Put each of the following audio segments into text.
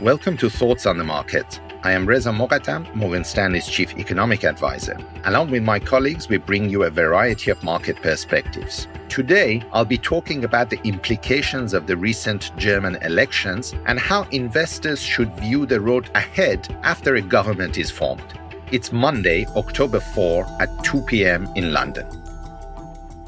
Welcome to Thoughts on the Market. I am Reza Moghaddam, Morgan Stanley's Chief Economic Advisor. Along with my colleagues, we bring you a variety of market perspectives. Today, I'll be talking about the implications of the recent German elections and how investors should view the road ahead after a government is formed. It's Monday, October 4 at 2 p.m. in London.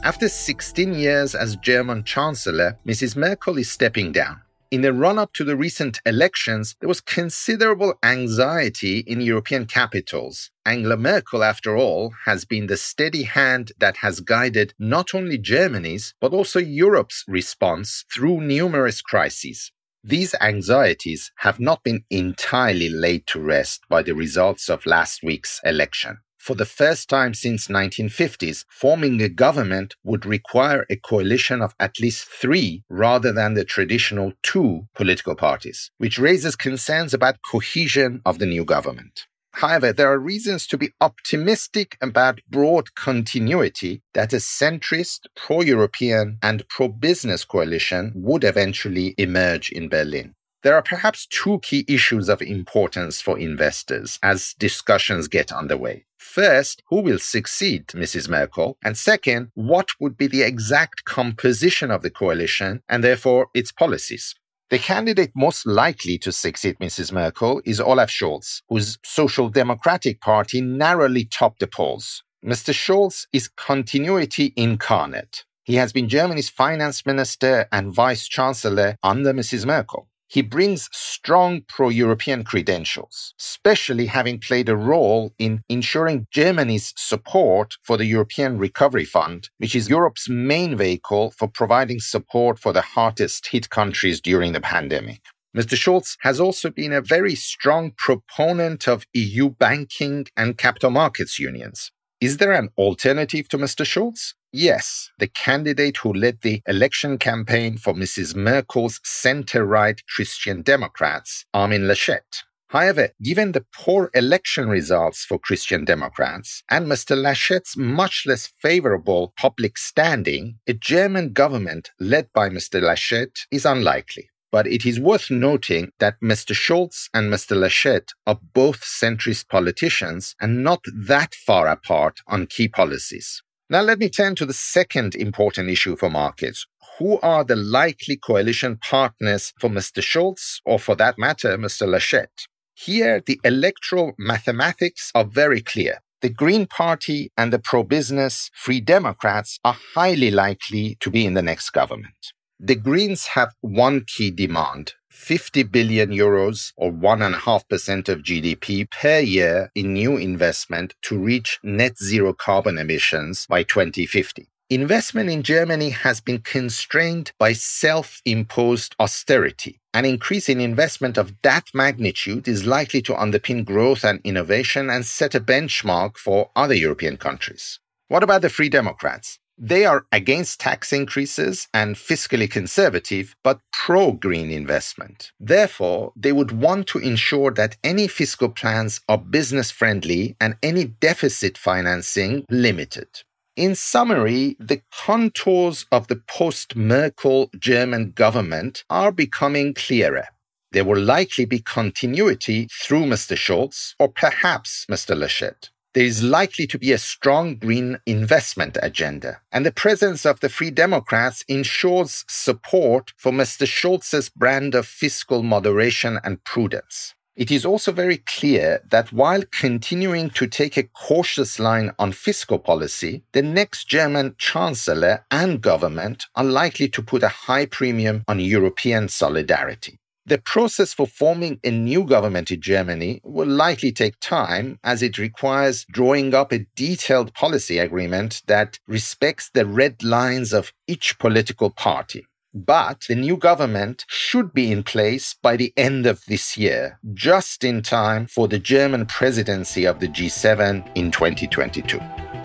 After 16 years as German Chancellor, Mrs. Merkel is stepping down. In the run up to the recent elections, there was considerable anxiety in European capitals. Angela Merkel, after all, has been the steady hand that has guided not only Germany's, but also Europe's response through numerous crises. These anxieties have not been entirely laid to rest by the results of last week's election for the first time since 1950s, forming a government would require a coalition of at least three rather than the traditional two political parties, which raises concerns about cohesion of the new government. However, there are reasons to be optimistic about broad continuity that a centrist, pro European, and pro business coalition would eventually emerge in Berlin. There are perhaps two key issues of importance for investors as discussions get underway. First, who will succeed Mrs. Merkel? And second, what would be the exact composition of the coalition and therefore its policies? The candidate most likely to succeed Mrs. Merkel is Olaf Scholz, whose Social Democratic Party narrowly topped the polls. Mr. Scholz is continuity incarnate. He has been Germany's finance minister and vice chancellor under Mrs. Merkel. He brings strong pro European credentials, especially having played a role in ensuring Germany's support for the European Recovery Fund, which is Europe's main vehicle for providing support for the hardest hit countries during the pandemic. Mr. Scholz has also been a very strong proponent of EU banking and capital markets unions. Is there an alternative to Mr. Scholz? Yes, the candidate who led the election campaign for Mrs. Merkel's center right Christian Democrats, Armin Laschet. However, given the poor election results for Christian Democrats and Mr. Laschet's much less favorable public standing, a German government led by Mr. Laschet is unlikely. But it is worth noting that Mr. Scholz and Mr. Laschet are both centrist politicians and not that far apart on key policies. Now, let me turn to the second important issue for markets. Who are the likely coalition partners for Mr. Scholz, or for that matter, Mr. Laschet? Here, the electoral mathematics are very clear. The Green Party and the pro business Free Democrats are highly likely to be in the next government. The Greens have one key demand 50 billion euros or 1.5% of GDP per year in new investment to reach net zero carbon emissions by 2050. Investment in Germany has been constrained by self imposed austerity. An increase in investment of that magnitude is likely to underpin growth and innovation and set a benchmark for other European countries. What about the Free Democrats? They are against tax increases and fiscally conservative, but pro green investment. Therefore, they would want to ensure that any fiscal plans are business friendly and any deficit financing limited. In summary, the contours of the post Merkel German government are becoming clearer. There will likely be continuity through Mr. Scholz or perhaps Mr. Laschet there is likely to be a strong green investment agenda. And the presence of the Free Democrats ensures support for Mr. Scholz's brand of fiscal moderation and prudence. It is also very clear that while continuing to take a cautious line on fiscal policy, the next German chancellor and government are likely to put a high premium on European solidarity. The process for forming a new government in Germany will likely take time as it requires drawing up a detailed policy agreement that respects the red lines of each political party. But the new government should be in place by the end of this year, just in time for the German presidency of the G7 in 2022.